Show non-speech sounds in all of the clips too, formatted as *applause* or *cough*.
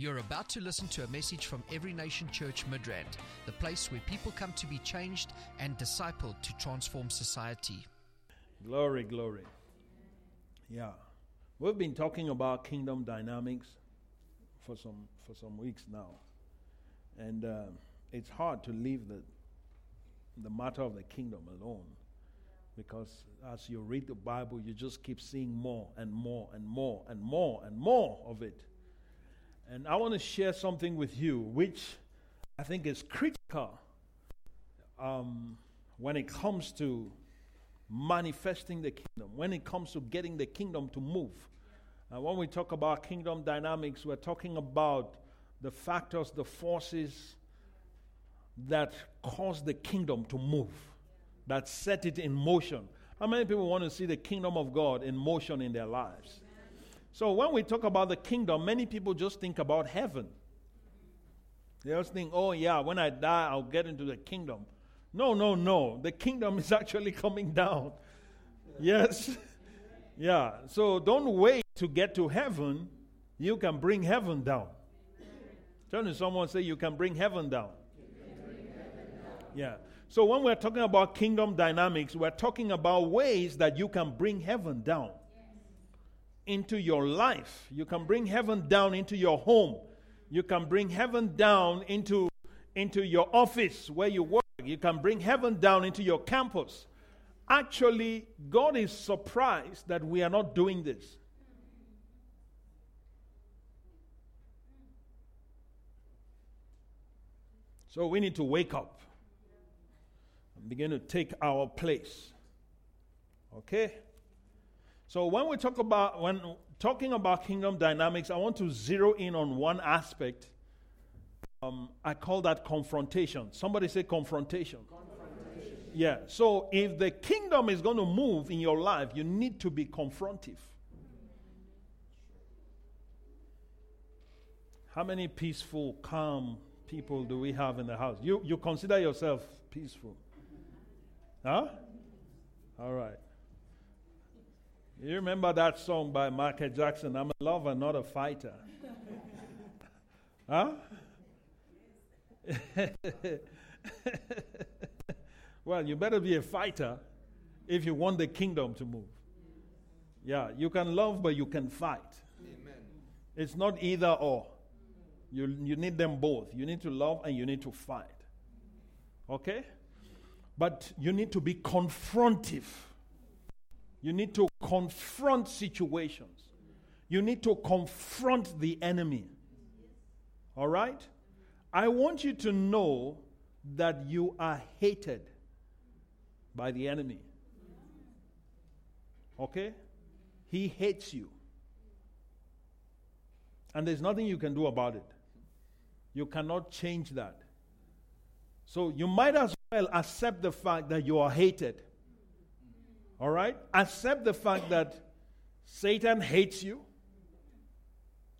You're about to listen to a message from Every Nation Church Midrand, the place where people come to be changed and discipled to transform society. Glory, glory. Yeah. We've been talking about kingdom dynamics for some for some weeks now. And uh, it's hard to leave the the matter of the kingdom alone because as you read the Bible, you just keep seeing more and more and more and more and more of it. And I want to share something with you which I think is critical um, when it comes to manifesting the kingdom, when it comes to getting the kingdom to move. Uh, when we talk about kingdom dynamics, we're talking about the factors, the forces that cause the kingdom to move, that set it in motion. How many people want to see the kingdom of God in motion in their lives? So when we talk about the kingdom, many people just think about heaven. They just think, oh, yeah, when I die, I'll get into the kingdom. No, no, no. The kingdom *laughs* is actually coming down. Yes. *laughs* yeah. So don't wait to get to heaven. You can bring heaven down. Turn to someone say, You can bring heaven down. Yeah. So when we're talking about kingdom dynamics, we're talking about ways that you can bring heaven down into your life. You can bring heaven down into your home. You can bring heaven down into, into your office where you work. You can bring heaven down into your campus. Actually, God is surprised that we are not doing this. So we need to wake up and begin to take our place. Okay? So when we talk about when talking about kingdom dynamics, I want to zero in on one aspect. Um, I call that confrontation. Somebody say confrontation. confrontation. Yeah. So if the kingdom is going to move in your life, you need to be confrontive. How many peaceful, calm people do we have in the house? You you consider yourself peaceful? Huh? All right. You remember that song by Michael Jackson, I'm a lover, not a fighter. huh? *laughs* well, you better be a fighter if you want the kingdom to move. Yeah, you can love, but you can fight. Amen. It's not either or. You, you need them both. You need to love and you need to fight. Okay? But you need to be confrontive. You need to confront situations. You need to confront the enemy. All right? I want you to know that you are hated by the enemy. Okay? He hates you. And there's nothing you can do about it. You cannot change that. So you might as well accept the fact that you are hated. All right? Accept the fact that Satan hates you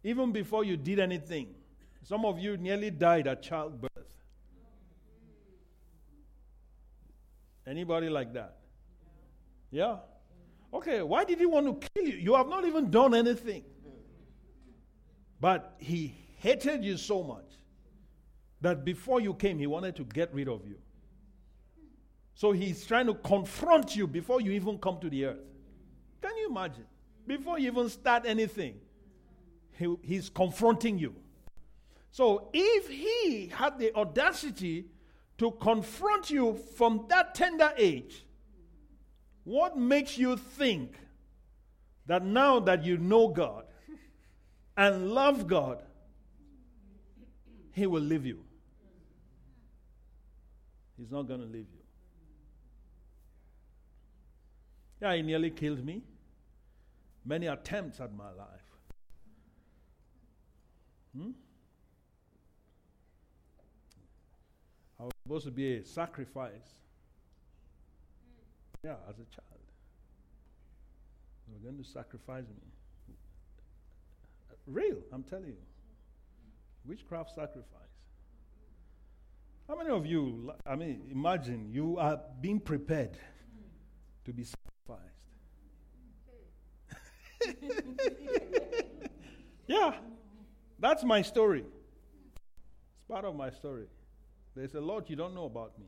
even before you did anything. Some of you nearly died at childbirth. Anybody like that? Yeah? Okay, why did he want to kill you? You have not even done anything. But he hated you so much that before you came, he wanted to get rid of you. So he's trying to confront you before you even come to the earth. Can you imagine? Before you even start anything, he, he's confronting you. So if he had the audacity to confront you from that tender age, what makes you think that now that you know God *laughs* and love God, he will leave you? He's not going to leave you. Yeah, he nearly killed me. Many attempts at my life. Hmm? I was supposed to be a sacrifice. Yeah, as a child. They were going to sacrifice me. Real, I'm telling you. Witchcraft sacrifice. How many of you, I mean, imagine you are being prepared to be *laughs* yeah. That's my story. It's part of my story. There's a lot you don't know about me.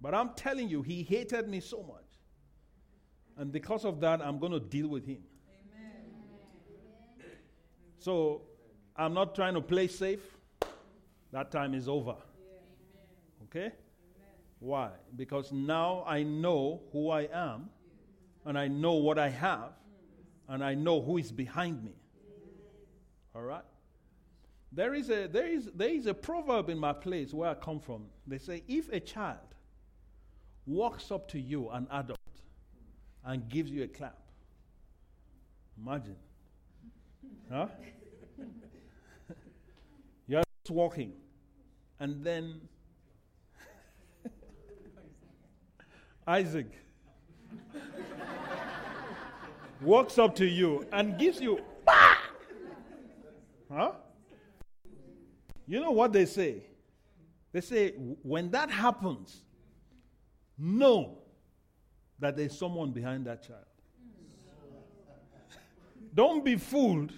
But I'm telling you, he hated me so much. And because of that, I'm going to deal with him. Amen. So I'm not trying to play safe. That time is over. Okay? Why? Because now I know who I am, and I know what I have, and I know who is behind me. All right? There is a, there is, there is a proverb in my place where I come from. They say, if a child walks up to you, an adult, and gives you a clap, imagine. Huh? *laughs* You're just walking, and then *laughs* Isaac walks up to you and gives you, huh? You know what they say? They say, when that happens, know that there's someone behind that child. Don't be fooled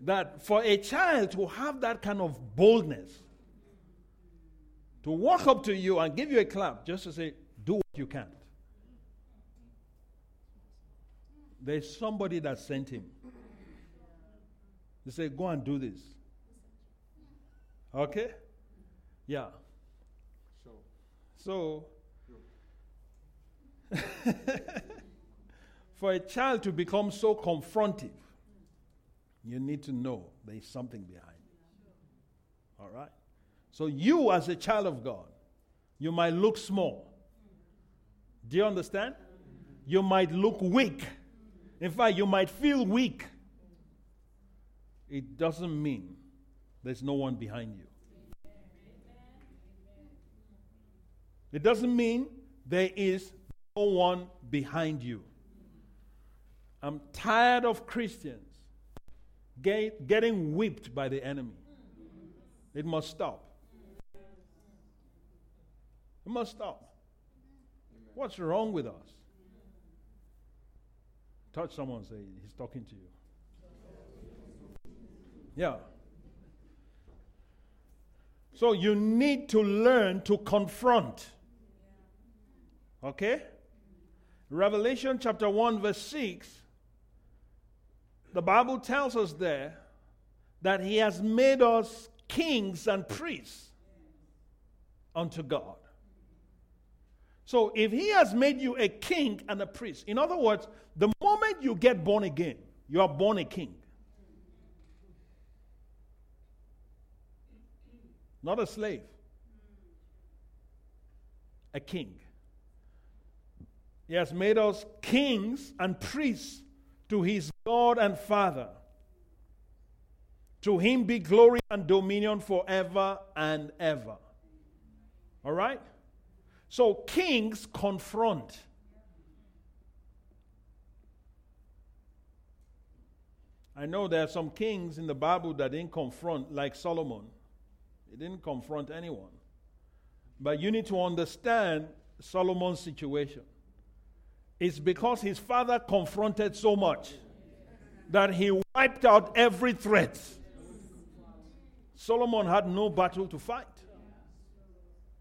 that for a child to have that kind of boldness, to walk up to you and give you a clap just to say, do what you can. There's somebody that sent him. They say, go and do this. Okay? Yeah. So, *laughs* for a child to become so confrontive, you need to know there is something behind it. All right? So, you as a child of God, you might look small. Do you understand? You might look weak. In fact, you might feel weak. It doesn't mean there's no one behind you. It doesn't mean there is no one behind you. I'm tired of Christians get, getting whipped by the enemy. It must stop. It must stop. What's wrong with us? Touch someone, say, He's talking to you. Yeah. So you need to learn to confront. Okay? Revelation chapter 1, verse 6, the Bible tells us there that He has made us kings and priests unto God. So if He has made you a king and a priest, in other words, the moment you get born again, you are born a king. Not a slave, a king. He has made us kings and priests to his God and Father. To him be glory and dominion forever and ever. All right? So kings confront. I know there are some kings in the Bible that didn't confront, like Solomon. He didn't confront anyone. But you need to understand Solomon's situation. It's because his father confronted so much that he wiped out every threat. Solomon had no battle to fight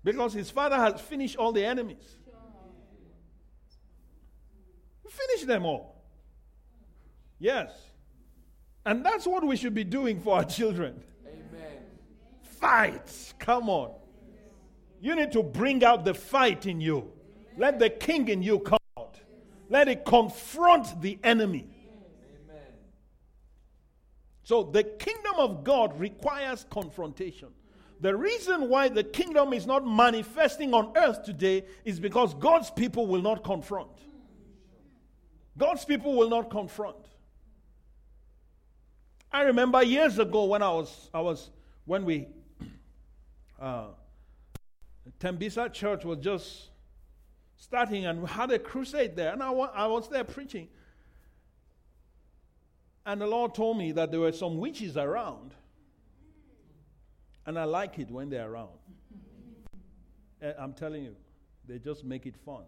because his father had finished all the enemies. Finish them all. Yes. And that's what we should be doing for our children. Amen. Fight. Come on. You need to bring out the fight in you. Let the king in you come. Out. Let it confront the enemy. Amen. So the kingdom of God requires confrontation. The reason why the kingdom is not manifesting on earth today is because God's people will not confront. God's people will not confront. I remember years ago when I was, I was when we, *clears throat* uh, Tembisa Church was just starting and we had a crusade there. And I, I was there preaching. And the Lord told me that there were some witches around. And I like it when they're around. Eh, I'm telling you, they just make it fun.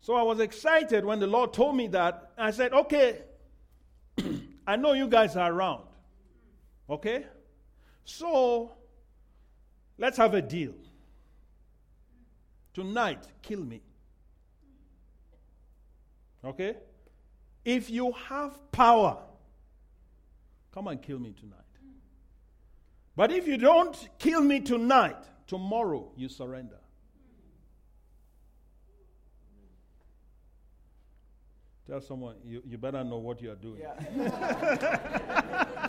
So I was excited when the Lord told me that. I said, okay, *clears throat* I know you guys are around. Okay? So let's have a deal. Tonight, kill me. Okay? If you have power, come and kill me tonight. But if you don't kill me tonight, tomorrow you surrender. Tell someone, you, you better know what you are doing. Yeah. *laughs*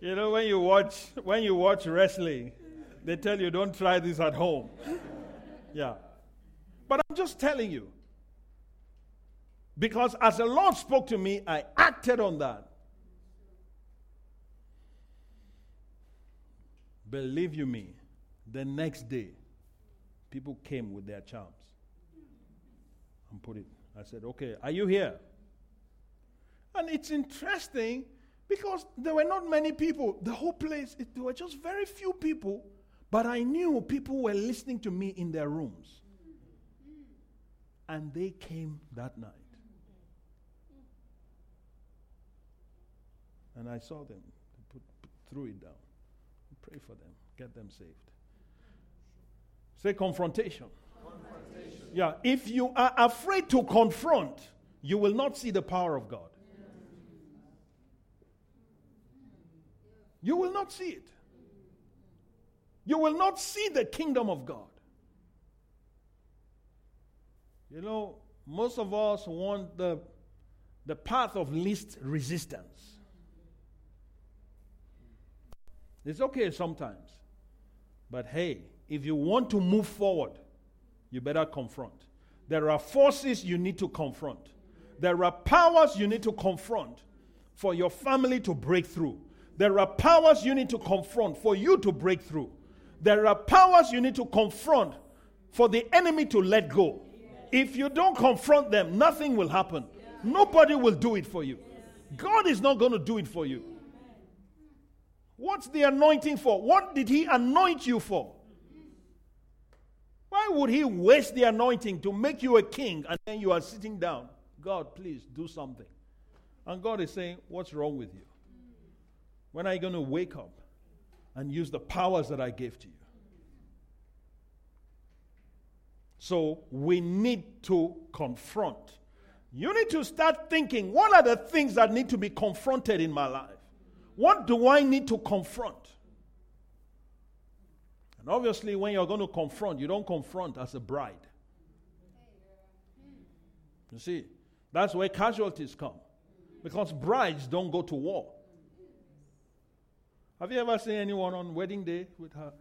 you know, when you watch when you watch wrestling, they tell you don't try this at home. *laughs* yeah. But I'm just telling you. Because as the Lord spoke to me, I acted on that. Believe you me, the next day, people came with their charms and put it. I said, Okay, are you here? And it's interesting because there were not many people. The whole place, it, there were just very few people, but I knew people were listening to me in their rooms. And they came that night. And I saw them, put, put, threw it down. Pray for them, get them saved. Say confrontation. confrontation. Yeah, if you are afraid to confront, you will not see the power of God. You will not see it. You will not see the kingdom of God. You know, most of us want the, the path of least resistance. It's okay sometimes. But hey, if you want to move forward, you better confront. There are forces you need to confront. There are powers you need to confront for your family to break through. There are powers you need to confront for you to break through. There are powers you need to confront for the enemy to let go. If you don't confront them, nothing will happen. Nobody will do it for you. God is not going to do it for you. What's the anointing for? What did He anoint you for? Why would He waste the anointing to make you a king and then you are sitting down? God, please do something. And God is saying, What's wrong with you? When are you going to wake up and use the powers that I gave to you? So we need to confront. You need to start thinking what are the things that need to be confronted in my life? What do I need to confront? And obviously, when you're going to confront, you don't confront as a bride. You see, that's where casualties come. Because brides don't go to war. Have you ever seen anyone on wedding day with her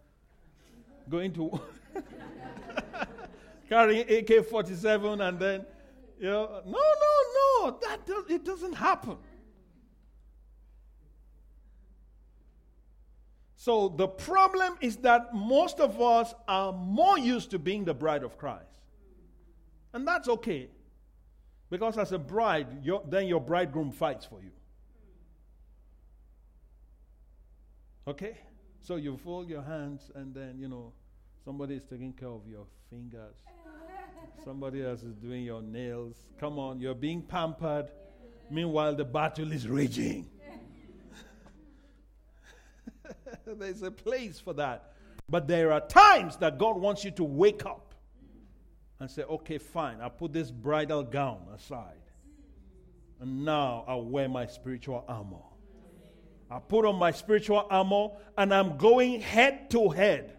going to *laughs* carrying AK 47 and then, you know, no, no, no, that it doesn't happen. So the problem is that most of us are more used to being the bride of Christ. And that's okay. Because as a bride, then your bridegroom fights for you. Okay? So you fold your hands, and then, you know, somebody is taking care of your fingers. Somebody else is doing your nails. Come on, you're being pampered. Meanwhile, the battle is raging. *laughs* There's a place for that. But there are times that God wants you to wake up and say, okay, fine, I'll put this bridal gown aside. And now I'll wear my spiritual armor. I put on my spiritual armor and I'm going head to head,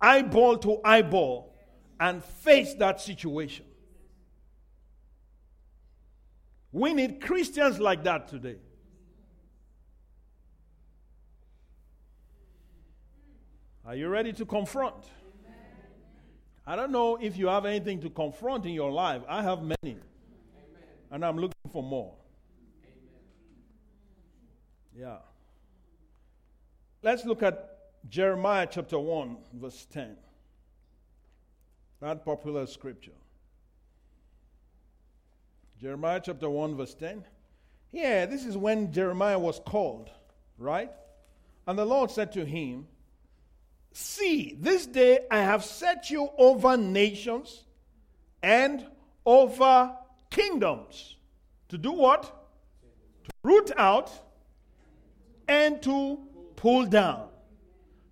eyeball to eyeball, and face that situation. We need Christians like that today. Are you ready to confront? I don't know if you have anything to confront in your life. I have many. And I'm looking for more. Yeah. Let's look at Jeremiah chapter 1, verse 10. That popular scripture. Jeremiah chapter 1, verse 10. Yeah, this is when Jeremiah was called, right? And the Lord said to him, See, this day I have set you over nations and over kingdoms. To do what? To root out and to pull down,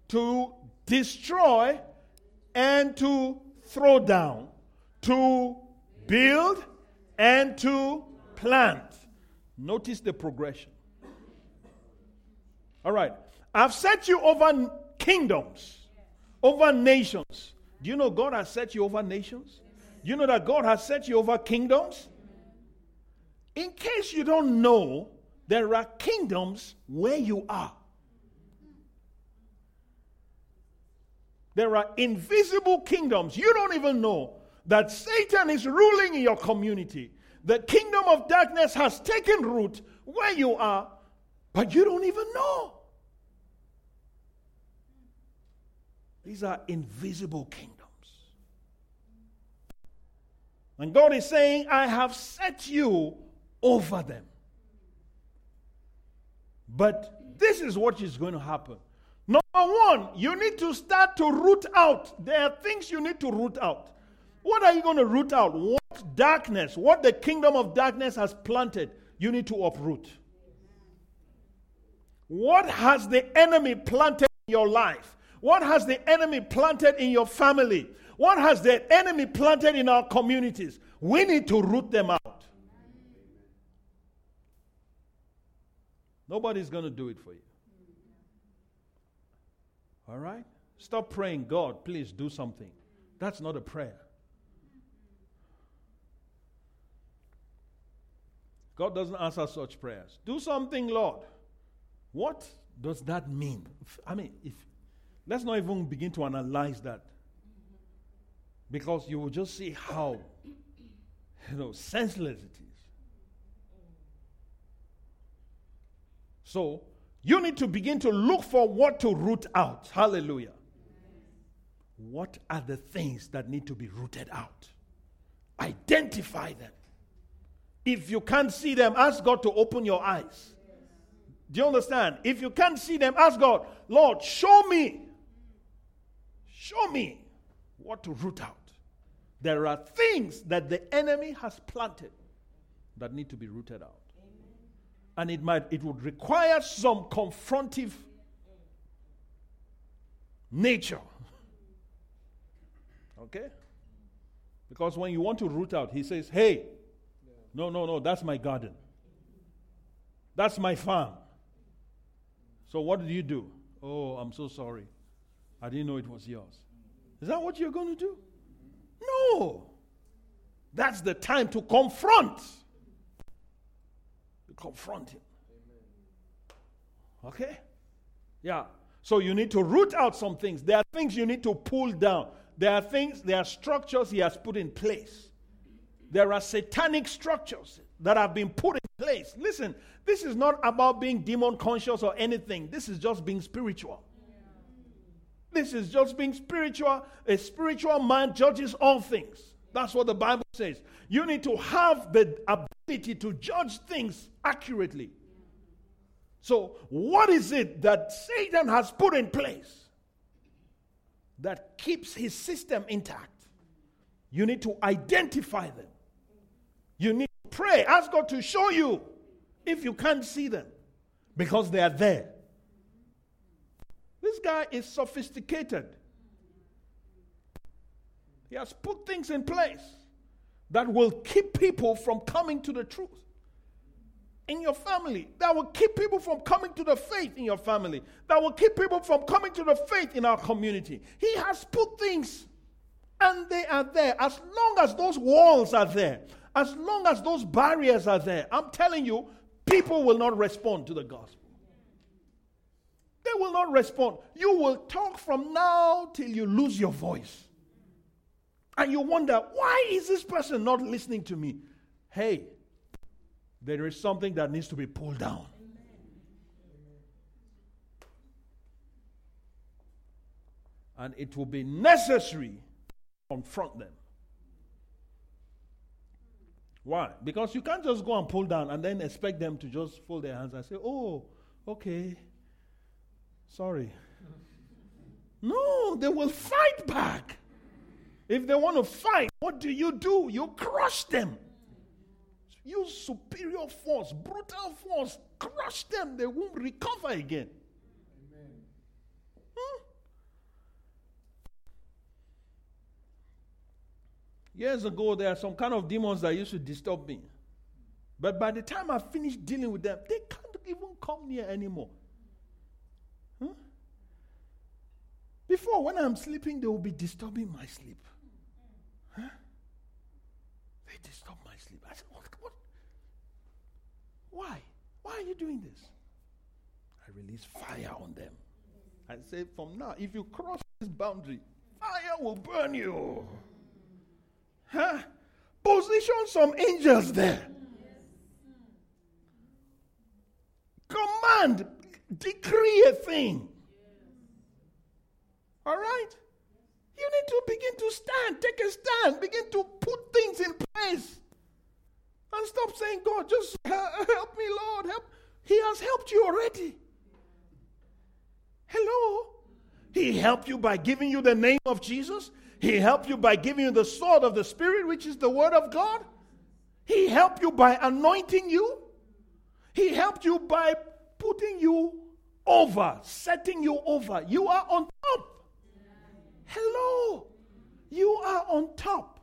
to destroy and to throw down, to build and to plant. Notice the progression. All right. I've set you over kingdoms, over nations. Do you know God has set you over nations? Do you know that God has set you over kingdoms? In case you don't know, there are kingdoms where you are. There are invisible kingdoms. You don't even know that Satan is ruling in your community. The kingdom of darkness has taken root where you are, but you don't even know. These are invisible kingdoms. And God is saying, I have set you over them. But this is what is going to happen. Number one, you need to start to root out. There are things you need to root out. What are you going to root out? What darkness, what the kingdom of darkness has planted, you need to uproot. What has the enemy planted in your life? What has the enemy planted in your family? What has the enemy planted in our communities? We need to root them out. Nobody's going to do it for you. All right? Stop praying, God, please do something. That's not a prayer. God doesn't answer such prayers. Do something, Lord. What does that mean? I mean, if let's not even begin to analyze that. Because you will just see how you know senseless it is. So you need to begin to look for what to root out. Hallelujah. What are the things that need to be rooted out? Identify them. If you can't see them, ask God to open your eyes. Do you understand? If you can't see them, ask God, Lord, show me. Show me what to root out. There are things that the enemy has planted that need to be rooted out. And it might it would require some confrontive nature. *laughs* Okay? Because when you want to root out, he says, Hey, no, no, no, that's my garden. That's my farm. So what do you do? Oh, I'm so sorry. I didn't know it was yours. Is that what you're going to do? No. That's the time to confront. To confront him. Okay? Yeah. So you need to root out some things. There are things you need to pull down. There are things, there are structures he has put in place. There are satanic structures that have been put in place. Listen, this is not about being demon conscious or anything. This is just being spiritual. This is just being spiritual. A spiritual man judges all things. That's what the Bible says. You need to have the ability to judge things accurately. So, what is it that Satan has put in place that keeps his system intact? You need to identify them. You need to pray. Ask God to show you if you can't see them because they are there. This guy is sophisticated. He has put things in place that will keep people from coming to the truth in your family, that will keep people from coming to the faith in your family, that will keep people from coming to the faith in our community. He has put things and they are there. As long as those walls are there, as long as those barriers are there, I'm telling you, people will not respond to the gospel. They will not respond. You will talk from now till you lose your voice. And you wonder, why is this person not listening to me? Hey, there is something that needs to be pulled down. And it will be necessary to confront them. Why? Because you can't just go and pull down and then expect them to just fold their hands and say, oh, okay, sorry. No, they will fight back. If they want to fight, what do you do? You crush them. Use superior force, brutal force, crush them. They won't recover again. Hmm? Years ago, there are some kind of demons that used to disturb me. But by the time I finished dealing with them, they can't even come near anymore. Huh? Before, when I'm sleeping, they will be disturbing my sleep. Huh? They disturb my sleep. I said, what, what? Why? Why are you doing this? I release fire on them. I say, from now, if you cross this boundary, fire will burn you. Huh? Position some angels there. Command, decree a thing. All right? You need to begin to stand, take a stand, begin to put things in place. And stop saying, God, just help me, Lord, help. He has helped you already. Hello? He helped you by giving you the name of Jesus. He helped you by giving you the sword of the Spirit, which is the Word of God. He helped you by anointing you. He helped you by putting you over, setting you over. You are on. Hello. You are on top.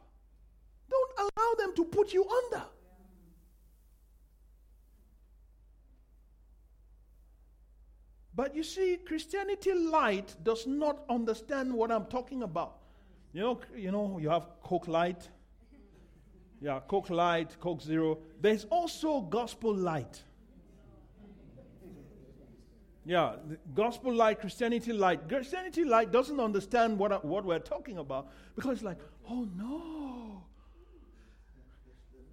Don't allow them to put you under. But you see, Christianity light does not understand what I'm talking about. You know, you know, you have Coke Light. Yeah, Coke Light, Coke Zero. There's also Gospel Light. Yeah, gospel light, Christianity light. Christianity light doesn't understand what, what we're talking about because it's like, oh no,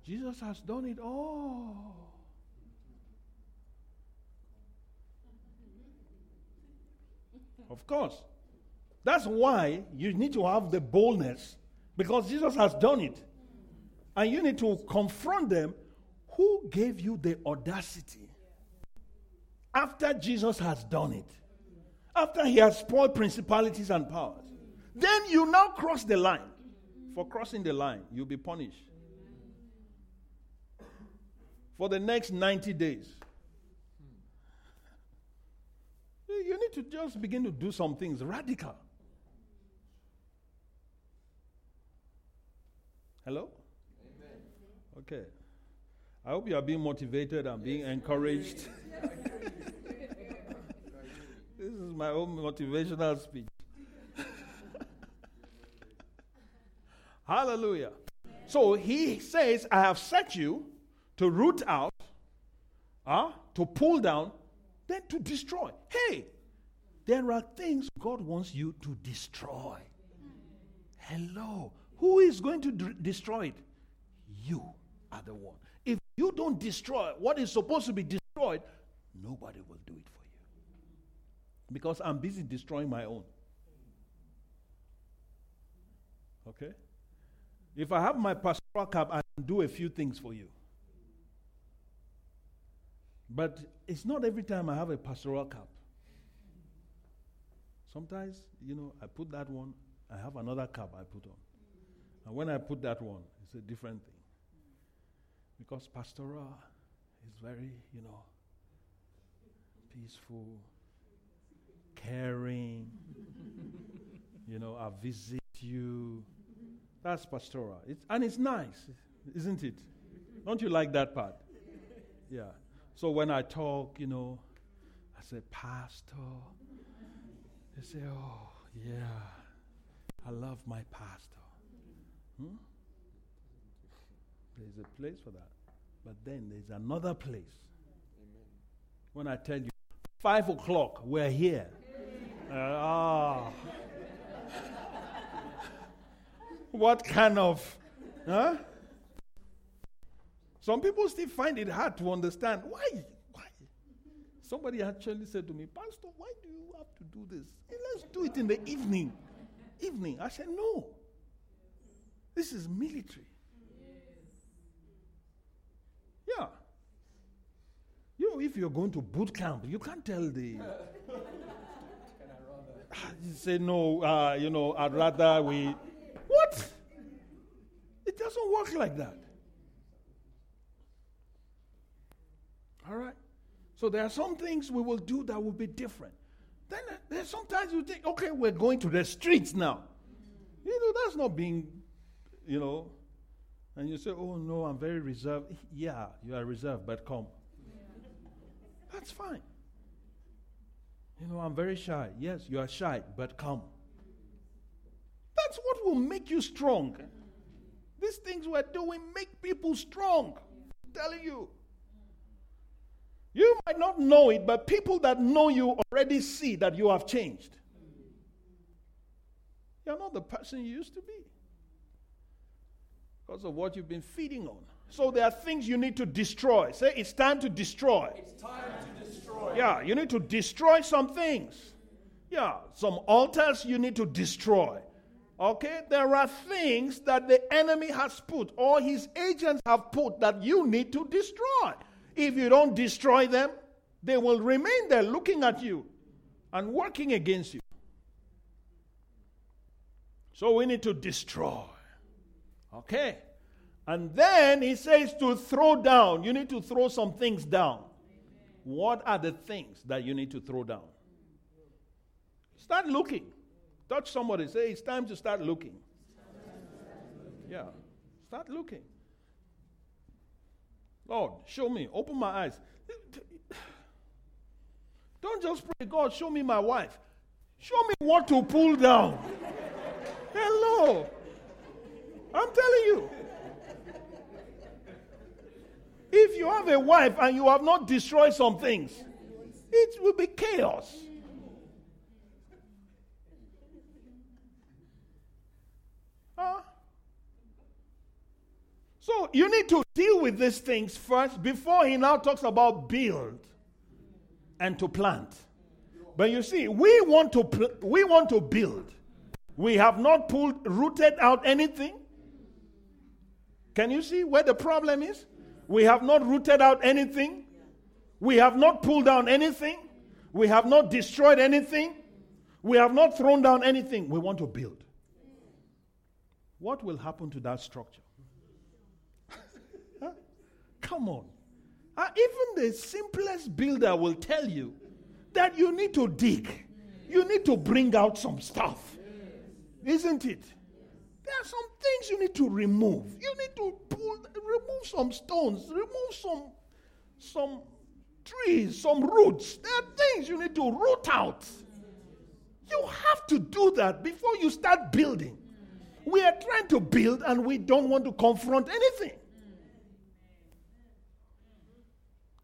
Jesus has done it all. Of course. That's why you need to have the boldness because Jesus has done it. And you need to confront them. Who gave you the audacity? After Jesus has done it, after he has spoiled principalities and powers, then you now cross the line. For crossing the line, you'll be punished. For the next 90 days. You need to just begin to do some things radical. Hello? Amen. Okay. I hope you are being motivated and being encouraged. *laughs* this is my own motivational speech. *laughs* Hallelujah. So he says, I have set you to root out, uh, to pull down, then to destroy. Hey, there are things God wants you to destroy. Hello. Who is going to d- destroy it? You are the one. If you don't destroy what is supposed to be destroyed, nobody will do it for you. Because I'm busy destroying my own. Okay? If I have my pastoral cap, I can do a few things for you. But it's not every time I have a pastoral cap. Sometimes, you know, I put that one, I have another cap I put on. And when I put that one, it's a different thing. Because pastoral is very, you know, peaceful, caring. you know, I visit you. That's pastoral. It's, and it's nice, isn't it? Don't you like that part? Yeah. So when I talk, you know, I say, Pastor. They say, Oh, yeah, I love my pastor. Hmm? There's a place for that. But then there's another place. Amen. When I tell you, five o'clock, we're here. Ah. Uh, what kind of. Huh? Some people still find it hard to understand. Why? Why? Somebody actually said to me, Pastor, why do you have to do this? Hey, let's do it in the evening. Evening. I said, No. This is military. Yeah. You know, if you're going to boot camp, you can't tell the. You say, no, uh, you know, I'd rather we. What? It doesn't work like that. All right? So there are some things we will do that will be different. Then there's sometimes you think, okay, we're going to the streets now. You know, that's not being, you know, and you say, oh no, I'm very reserved. Yeah, you are reserved, but come. That's fine. You know, I'm very shy. Yes, you are shy, but come. That's what will make you strong. These things we're doing make people strong. I'm telling you. You might not know it, but people that know you already see that you have changed. You're not the person you used to be because of what you've been feeding on. So there are things you need to destroy. Say, it's time to destroy. It's time to destroy. Yeah, you need to destroy some things. Yeah, some altars you need to destroy. Okay? There are things that the enemy has put or his agents have put that you need to destroy. If you don't destroy them, they will remain there looking at you and working against you. So we need to destroy. Okay. And then he says to throw down. You need to throw some things down. What are the things that you need to throw down? Start looking. Touch somebody. Say, it's time to start looking. Yeah. Start looking. Lord, show me. Open my eyes. Don't just pray, God, show me my wife. Show me what to pull down. Hello. I'm telling you. If you have a wife and you have not destroyed some things, it will be chaos. Huh? So you need to deal with these things first before he now talks about build and to plant. But you see, we want to pl- we want to build. We have not pulled rooted out anything. Can you see where the problem is? We have not rooted out anything. We have not pulled down anything. We have not destroyed anything. We have not thrown down anything. We want to build. What will happen to that structure? Come on. Uh, even the simplest builder will tell you that you need to dig. You need to bring out some stuff. Isn't it? There are some things you need to remove. You need to pull, remove some stones, remove some, some trees, some roots. There are things you need to root out. You have to do that before you start building. We are trying to build and we don't want to confront anything.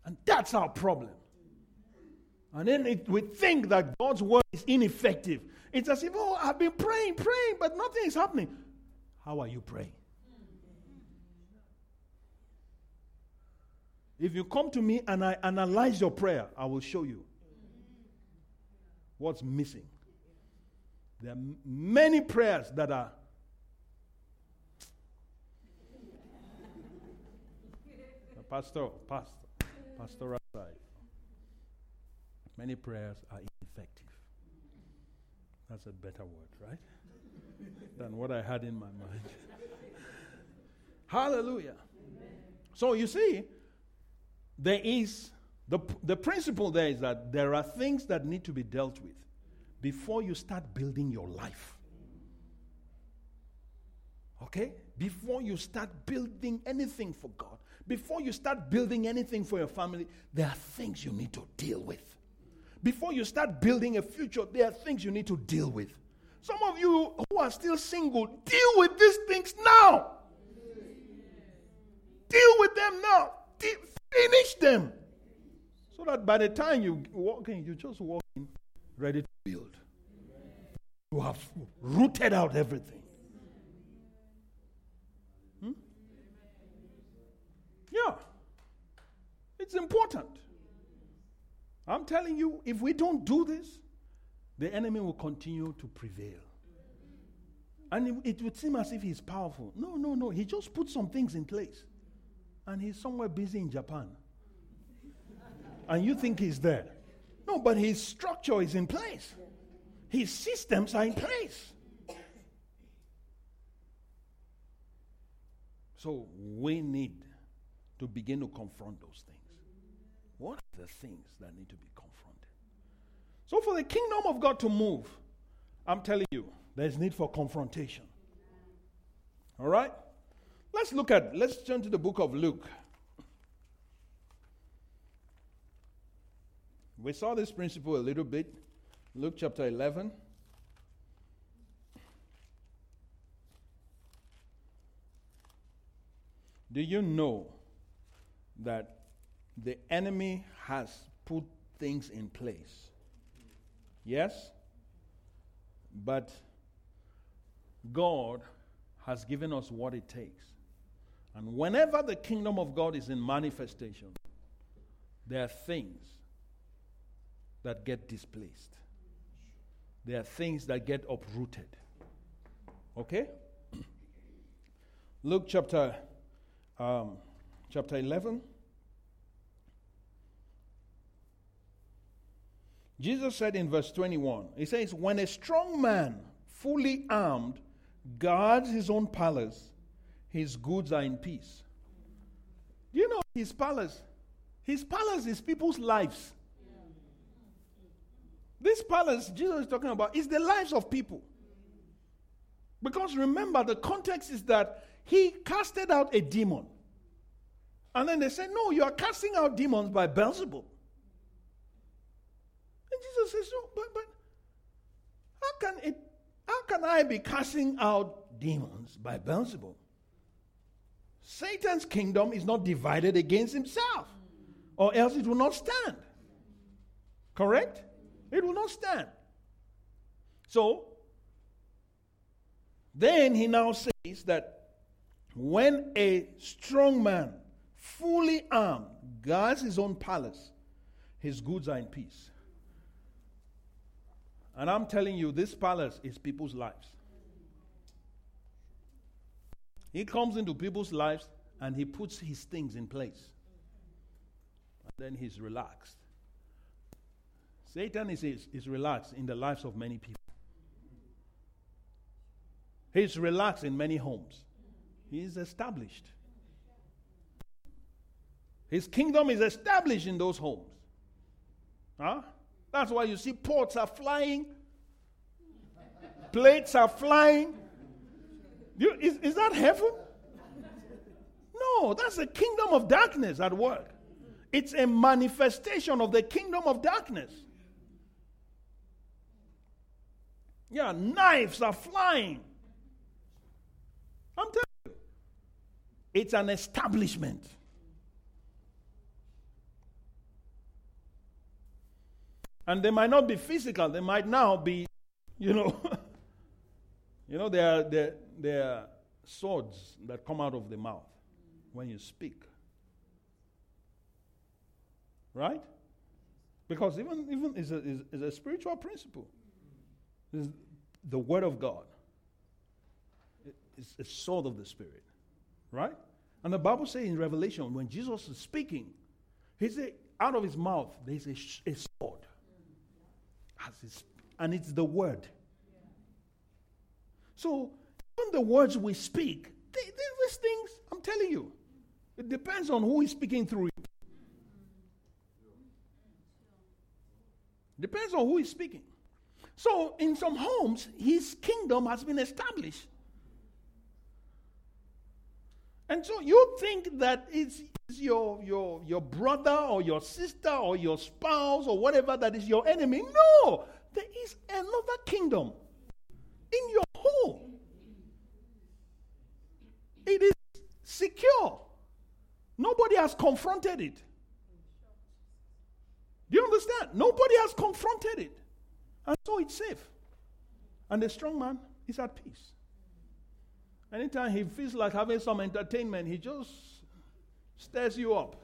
And that's our problem. And then it, we think that God's word is ineffective. It's as if, oh, I've been praying, praying, but nothing is happening. How are you praying? If you come to me and I analyze your prayer, I will show you what's missing. There are many prayers that are. *laughs* Pastor, pastor, pastoral side. Many prayers are ineffective. That's a better word, right? than what I had in my mind. Hallelujah. So you see, there is the, the principle there is that there are things that need to be dealt with before you start building your life. Okay? Before you start building anything for God, before you start building anything for your family, there are things you need to deal with. Before you start building a future, there are things you need to deal with. Some of you who are still single, deal with these things now. Deal with them now. De- finish them. So that by the time you walk in, you just walk in ready to build. You have rooted out everything. Hmm? Yeah. It's important. I'm telling you, if we don't do this, the enemy will continue to prevail. And it, it, would seem as if he's powerful. No, no, no. He just put some things in place. And he's somewhere busy in Japan. and you think he's there. No, but his structure is in place. His systems are in place. So we need to begin to confront those things. What are the things that need to be confronted? So, for the kingdom of God to move, I'm telling you, there's need for confrontation. All right? Let's look at, let's turn to the book of Luke. We saw this principle a little bit. Luke chapter 11. Do you know that the enemy has put things in place? Yes? But God has given us what it takes. And whenever the kingdom of God is in manifestation, there are things that get displaced. There are things that get uprooted. Okay? *clears throat* Luke chapter um, chapter 11. Jesus said in verse 21, He says, When a strong man, fully armed, guards his own palace, his goods are in peace. You know his palace? His palace is people's lives. This palace Jesus is talking about is the lives of people. Because remember, the context is that he casted out a demon. And then they said, No, you are casting out demons by Beelzebub. Jesus says, No, but, but how can it how can I be casting out demons by Beelzebub? Satan's kingdom is not divided against himself, or else it will not stand. Correct? It will not stand. So, then he now says that when a strong man, fully armed, guards his own palace, his goods are in peace. And I'm telling you, this palace is people's lives. He comes into people's lives and he puts his things in place. And then he's relaxed. Satan is, is, is relaxed in the lives of many people. He's relaxed in many homes. He is established. His kingdom is established in those homes. Huh? That's why you see pots are flying, plates are flying. You, is, is that heaven? No, that's the kingdom of darkness at work. It's a manifestation of the kingdom of darkness. Yeah, knives are flying. I'm telling you, it's an establishment. And they might not be physical, they might now be, you know, *laughs* you know, they are, there, there are swords that come out of the mouth when you speak. Right? Because even, even is a, is, is a spiritual principle. It's the Word of God. It's a sword of the Spirit. Right? And the Bible says in Revelation, when Jesus is speaking, he said, out of his mouth, there's a, a sword and it's the word. So, even the words we speak, they, they, these things, I'm telling you, it depends on who is speaking through you. Depends on who is speaking. So, in some homes, his kingdom has been established. And so you think that it's your, your, your brother or your sister or your spouse or whatever that is your enemy. No, there is another kingdom in your home. It is secure. Nobody has confronted it. Do you understand? Nobody has confronted it. And so it's safe. And the strong man is at peace. Anytime he feels like having some entertainment, he just stirs you up.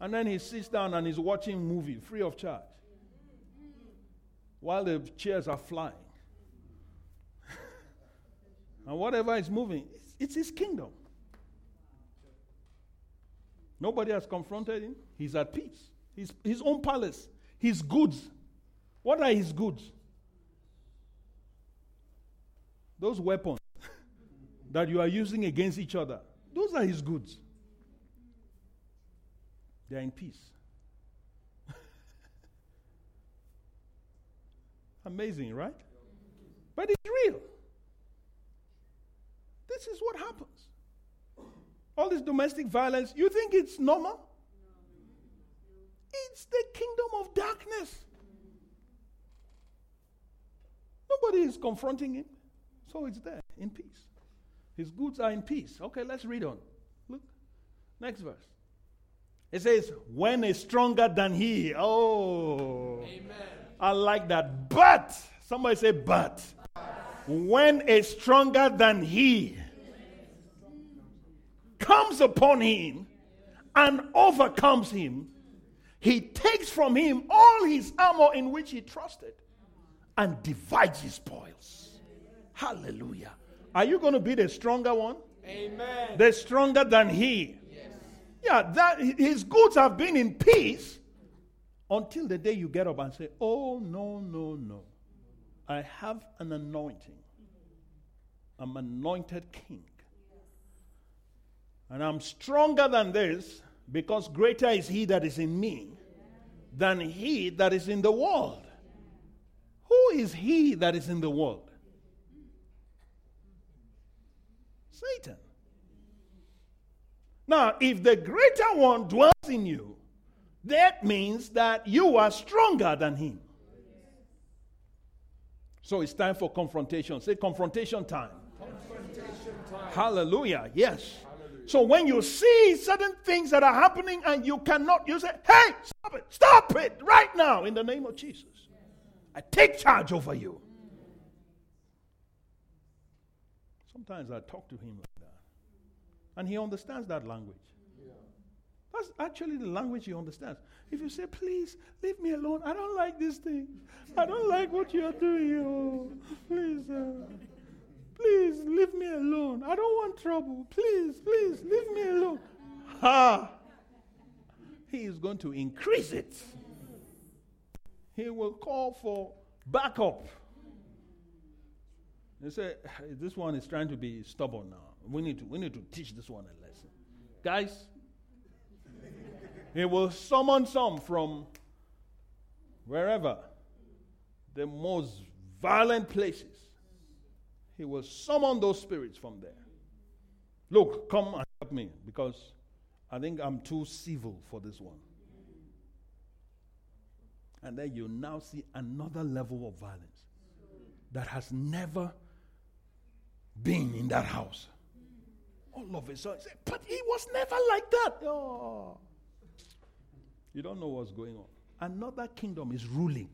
And then he sits down and he's watching movie free of charge while the chairs are flying. *laughs* and whatever is moving, it's, it's his kingdom. Nobody has confronted him. He's at peace. His, his own palace, his goods What are his goods? Those weapons *laughs* that you are using against each other, those are his goods. They are in peace. *laughs* Amazing, right? But it's real. This is what happens. All this domestic violence, you think it's normal? It's the kingdom of darkness. Nobody is confronting him. So it's there in peace. His goods are in peace. Okay, let's read on. Look, next verse. It says, when is stronger than he. Oh, Amen. I like that. But, somebody say, but. When is stronger than he comes upon him and overcomes him, he takes from him all his armor in which he trusted and divides his spoils. Hallelujah. Are you going to be the stronger one? Amen. The stronger than he. Yes. Yeah, that his goods have been in peace until the day you get up and say, "Oh no, no, no. I have an anointing. I'm anointed king. And I'm stronger than this because greater is he that is in me than he that is in the world." Who is he that is in the world? Satan. Now, if the greater one dwells in you, that means that you are stronger than him. So it's time for confrontation. Say confrontation time. Confrontation time. Hallelujah. Yes. Hallelujah. So when you see certain things that are happening and you cannot, you say, hey, stop it. Stop it right now in the name of Jesus. I take charge over you. Sometimes I talk to him like that. And he understands that language. That's actually the language he understands. If you say, please, leave me alone, I don't like this thing. I don't like what you're doing. Oh, please, uh, please, leave me alone. I don't want trouble. Please, please, leave me alone. Ha! He is going to increase it. He will call for backup. They say, *sighs* this one is trying to be stubborn now. We need to, we need to teach this one a lesson. Guys, he will summon some from wherever, the most violent places. He will summon those spirits from there. Look, come and help me because I think I'm too civil for this one. And then you now see another level of violence that has never been in that house. All of a sudden, say, but he was never like that. Oh. You don't know what's going on. Another kingdom is ruling.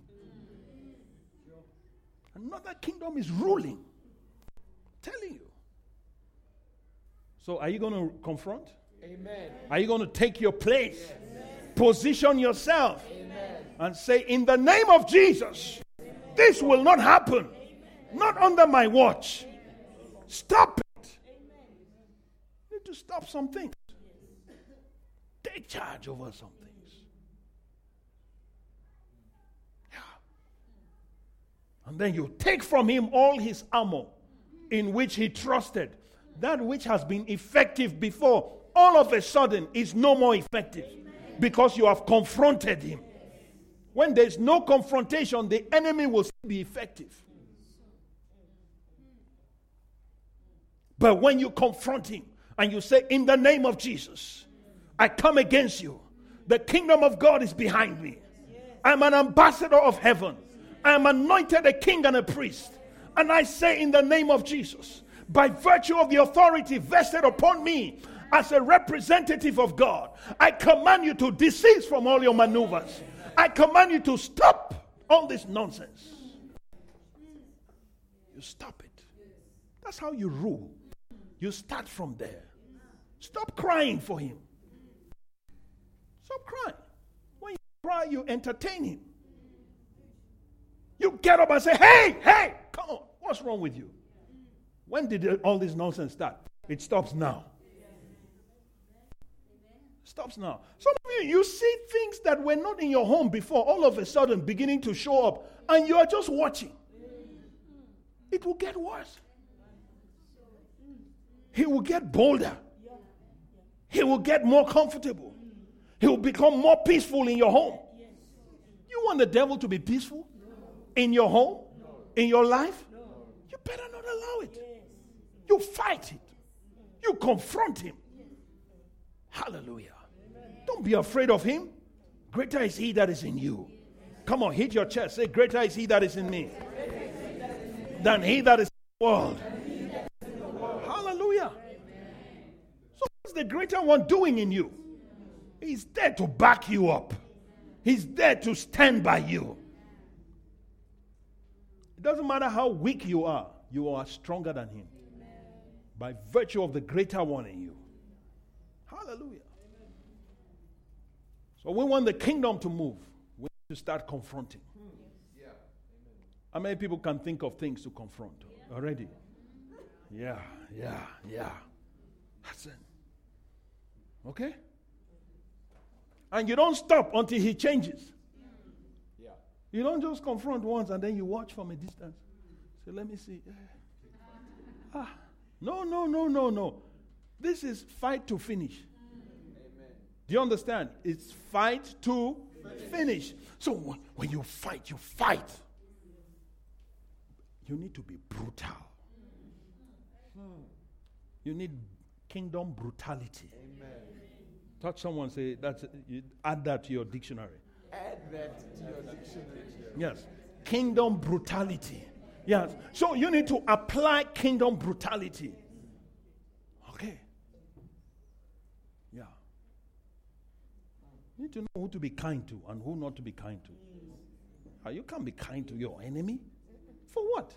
Another kingdom is ruling. I'm telling you. So, are you going to confront? Amen. Are you going to take your place? Yes. Position yourself Amen. and say, In the name of Jesus, Amen. this will not happen. Not under my watch. Stop it. You need to stop some things. Take charge over some things. Yeah. And then you take from him all his armor in which he trusted. That which has been effective before, all of a sudden is no more effective because you have confronted him. When there's no confrontation, the enemy will be effective. But when you confront him and you say, In the name of Jesus, I come against you, the kingdom of God is behind me. I'm an ambassador of heaven. I am anointed a king and a priest. And I say, In the name of Jesus, by virtue of the authority vested upon me as a representative of God, I command you to desist from all your maneuvers. I command you to stop all this nonsense. You stop it. That's how you rule. You start from there. Stop crying for him. Stop crying. When you cry, you entertain him. You get up and say, Hey, hey, come on. What's wrong with you? When did all this nonsense start? It stops now. Stops now. Some of you, you see things that were not in your home before, all of a sudden beginning to show up, and you are just watching, it will get worse. He will get bolder. He will get more comfortable. He will become more peaceful in your home. You want the devil to be peaceful in your home, in your life? You better not allow it. You fight it, you confront him. Hallelujah. Don't be afraid of him. Greater is he that is in you. Come on, hit your chest. Say, Greater is he that is in me than he that is in the world. Hallelujah. So, what's the greater one doing in you? He's there to back you up, he's there to stand by you. It doesn't matter how weak you are, you are stronger than him by virtue of the greater one in you. Hallelujah. So we want the kingdom to move. We need to start confronting. Yeah. How many people can think of things to confront already? Yeah, yeah, yeah. That's it. Okay? And you don't stop until he changes. Yeah. You don't just confront once and then you watch from a distance. Say, let me see. Ah. No, no, no, no, no. This is fight to finish. Do you understand? It's fight to finish. So when you fight, you fight. You need to be brutal. You need kingdom brutality. Amen. Touch someone, say that's add that to your dictionary. Add that to your dictionary. Yes. Kingdom brutality. Yes. So you need to apply kingdom brutality. Okay. Yeah. You need to know who to be kind to and who not to be kind to. Ah, you can't be kind to your enemy. For what?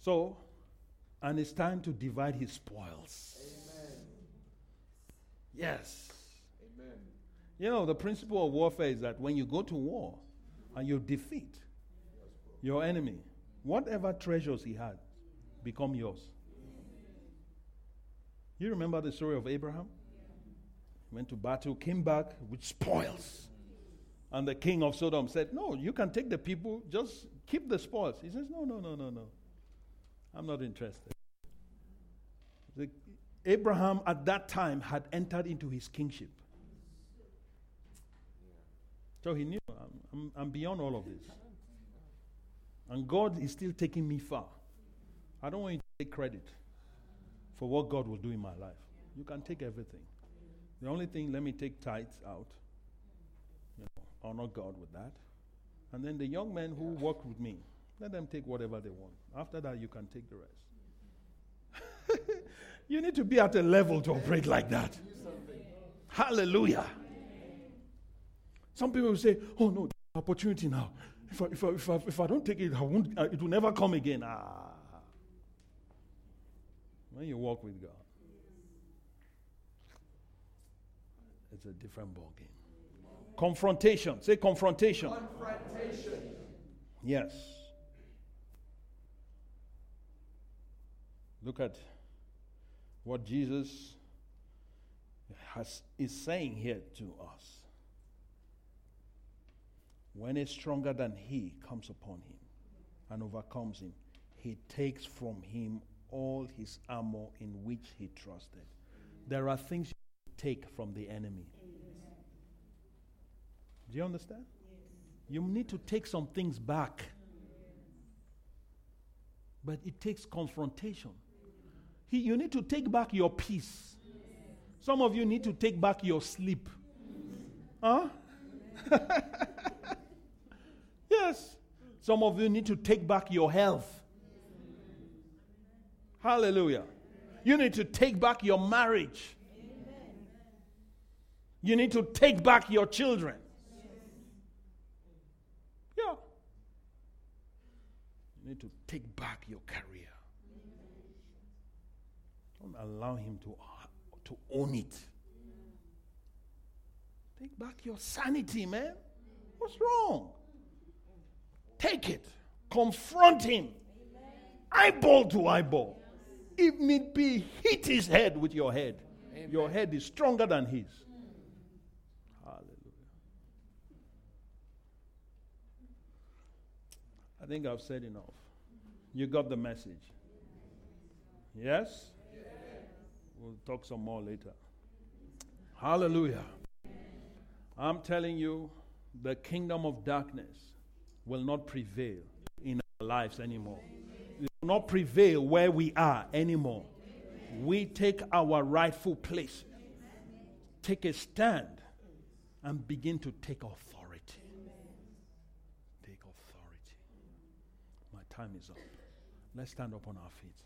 So, and it's time to divide his spoils. Amen. Yes. Amen. You know, the principle of warfare is that when you go to war, and you defeat your enemy, whatever treasures he had become yours. You remember the story of Abraham? He Went to battle, came back with spoils. And the king of Sodom said, No, you can take the people, just keep the spoils. He says, No, no, no, no, no. I'm not interested. The, Abraham at that time had entered into his kingship. So he knew I'm, I'm, I'm beyond all of this. And God is still taking me far. I don't want you to take credit for what God will do in my life. You can take everything. The only thing, let me take tithes out. You know, honor God with that. And then the young men who work with me, let them take whatever they want. After that, you can take the rest. *laughs* you need to be at a level to operate like that. Hallelujah. Some people will say, oh no, opportunity now. If I, if I, if I, if I don't take it, I won't, uh, it will never come again. Ah. When you walk with God, it's a different ball game. Confrontation. Say confrontation. Confrontation. Yes. Look at what Jesus has, is saying here to us. When a stronger than he comes upon him and overcomes him, he takes from him all his armor in which he trusted. There are things you take from the enemy. Do you understand? You need to take some things back. But it takes confrontation. He, you need to take back your peace. Some of you need to take back your sleep. Huh? *laughs* Yes. Some of you need to take back your health. Hallelujah. You need to take back your marriage. You need to take back your children. Yeah. You need to take back your career allow him to, to own it. Take back your sanity, man. What's wrong? Take it. Confront him. Eyeball to eyeball. If need be, hit his head with your head. Amen. Your head is stronger than his. Hallelujah. I think I've said enough. You got the message. Yes? We'll talk some more later. Hallelujah. I'm telling you, the kingdom of darkness will not prevail in our lives anymore. It will not prevail where we are anymore. We take our rightful place, take a stand, and begin to take authority. Take authority. My time is up. Let's stand up on our feet.